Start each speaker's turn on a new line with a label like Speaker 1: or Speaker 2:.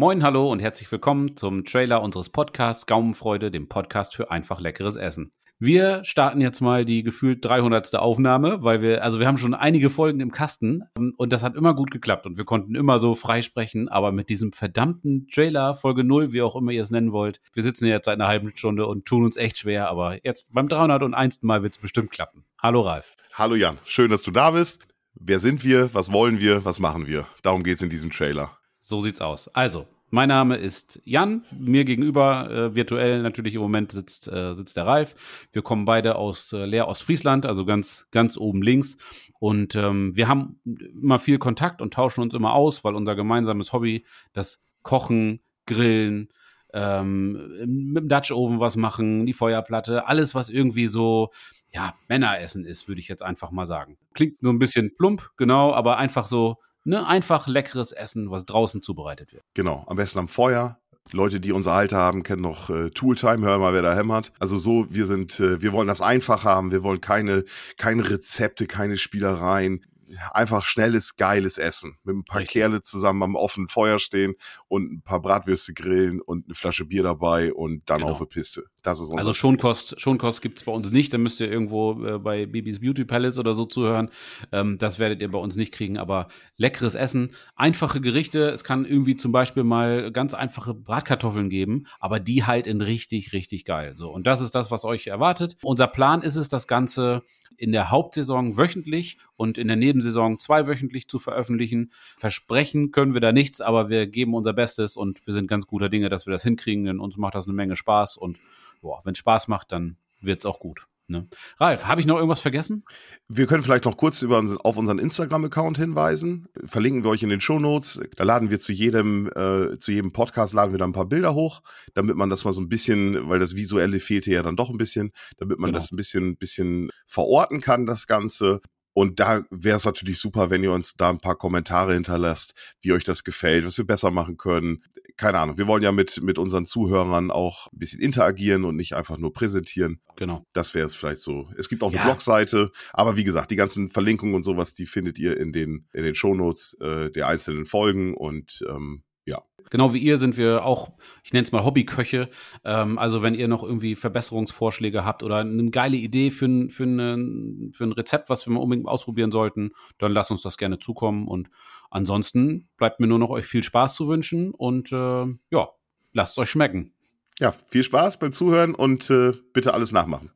Speaker 1: Moin, hallo und herzlich willkommen zum Trailer unseres Podcasts Gaumenfreude, dem Podcast für einfach leckeres Essen. Wir starten jetzt mal die gefühlt 300. Aufnahme, weil wir, also wir haben schon einige Folgen im Kasten und das hat immer gut geklappt und wir konnten immer so freisprechen, aber mit diesem verdammten Trailer, Folge 0, wie auch immer ihr es nennen wollt, wir sitzen jetzt seit einer halben Stunde und tun uns echt schwer, aber jetzt beim 301. Mal wird es bestimmt klappen. Hallo Ralf.
Speaker 2: Hallo Jan, schön, dass du da bist. Wer sind wir? Was wollen wir? Was machen wir? Darum geht es in diesem Trailer.
Speaker 1: So sieht's aus. Also, mein Name ist Jan. Mir gegenüber, äh, virtuell natürlich im Moment, sitzt, äh, sitzt der Ralf. Wir kommen beide aus äh, Leer Ostfriesland, also ganz, ganz oben links. Und ähm, wir haben immer viel Kontakt und tauschen uns immer aus, weil unser gemeinsames Hobby, das Kochen, Grillen, ähm, mit dem Dutch Oven was machen, die Feuerplatte, alles, was irgendwie so, ja, Männeressen ist, würde ich jetzt einfach mal sagen. Klingt so ein bisschen plump, genau, aber einfach so ne, einfach leckeres Essen, was draußen zubereitet wird.
Speaker 2: Genau, am besten am Feuer. Leute, die unser Alter haben, kennen noch äh, Tooltime, hör mal, wer da hämmert. Also so, wir sind, äh, wir wollen das einfach haben, wir wollen keine, keine Rezepte, keine Spielereien einfach schnelles, geiles Essen. Mit ein paar Richtig. Kerle zusammen am offenen Feuer stehen und ein paar Bratwürste grillen und eine Flasche Bier dabei und dann genau. auf die Piste.
Speaker 1: Das ist Also Schonkost, Schonkost gibt's bei uns nicht. Da müsst ihr irgendwo äh, bei Bibis Beauty Palace oder so zuhören. Ähm, das werdet ihr bei uns nicht kriegen. Aber leckeres Essen, einfache Gerichte. Es kann irgendwie zum Beispiel mal ganz einfache Bratkartoffeln geben, aber die halt in richtig, richtig geil. So. Und das ist das, was euch erwartet. Unser Plan ist es, das Ganze in der Hauptsaison wöchentlich und in der Nebensaison zweiwöchentlich zu veröffentlichen. Versprechen können wir da nichts, aber wir geben unser Bestes und wir sind ganz guter Dinge, dass wir das hinkriegen, denn uns macht das eine Menge Spaß und wenn es Spaß macht, dann wird es auch gut. Ne? Ralf, habe ich noch irgendwas vergessen?
Speaker 2: Wir können vielleicht noch kurz über, auf unseren Instagram-Account hinweisen. Verlinken wir euch in den Show Notes. Da laden wir zu jedem, äh, zu jedem Podcast laden wir da ein paar Bilder hoch, damit man das mal so ein bisschen, weil das Visuelle fehlte ja dann doch ein bisschen, damit man genau. das ein bisschen, bisschen verorten kann, das Ganze. Und da wäre es natürlich super, wenn ihr uns da ein paar Kommentare hinterlasst, wie euch das gefällt, was wir besser machen können. Keine Ahnung. Wir wollen ja mit, mit unseren Zuhörern auch ein bisschen interagieren und nicht einfach nur präsentieren.
Speaker 1: Genau.
Speaker 2: Das wäre es vielleicht so. Es gibt auch eine ja. Blogseite, aber wie gesagt, die ganzen Verlinkungen und sowas, die findet ihr in den, in den Shownotes äh, der einzelnen Folgen und ähm, ja.
Speaker 1: Genau wie ihr sind wir auch, ich nenne es mal Hobbyköche. Ähm, also wenn ihr noch irgendwie Verbesserungsvorschläge habt oder eine geile Idee für ein, für, ein, für ein Rezept, was wir mal unbedingt ausprobieren sollten, dann lasst uns das gerne zukommen. Und ansonsten bleibt mir nur noch euch viel Spaß zu wünschen und äh, ja, lasst es euch schmecken.
Speaker 2: Ja, viel Spaß beim Zuhören und äh, bitte alles nachmachen.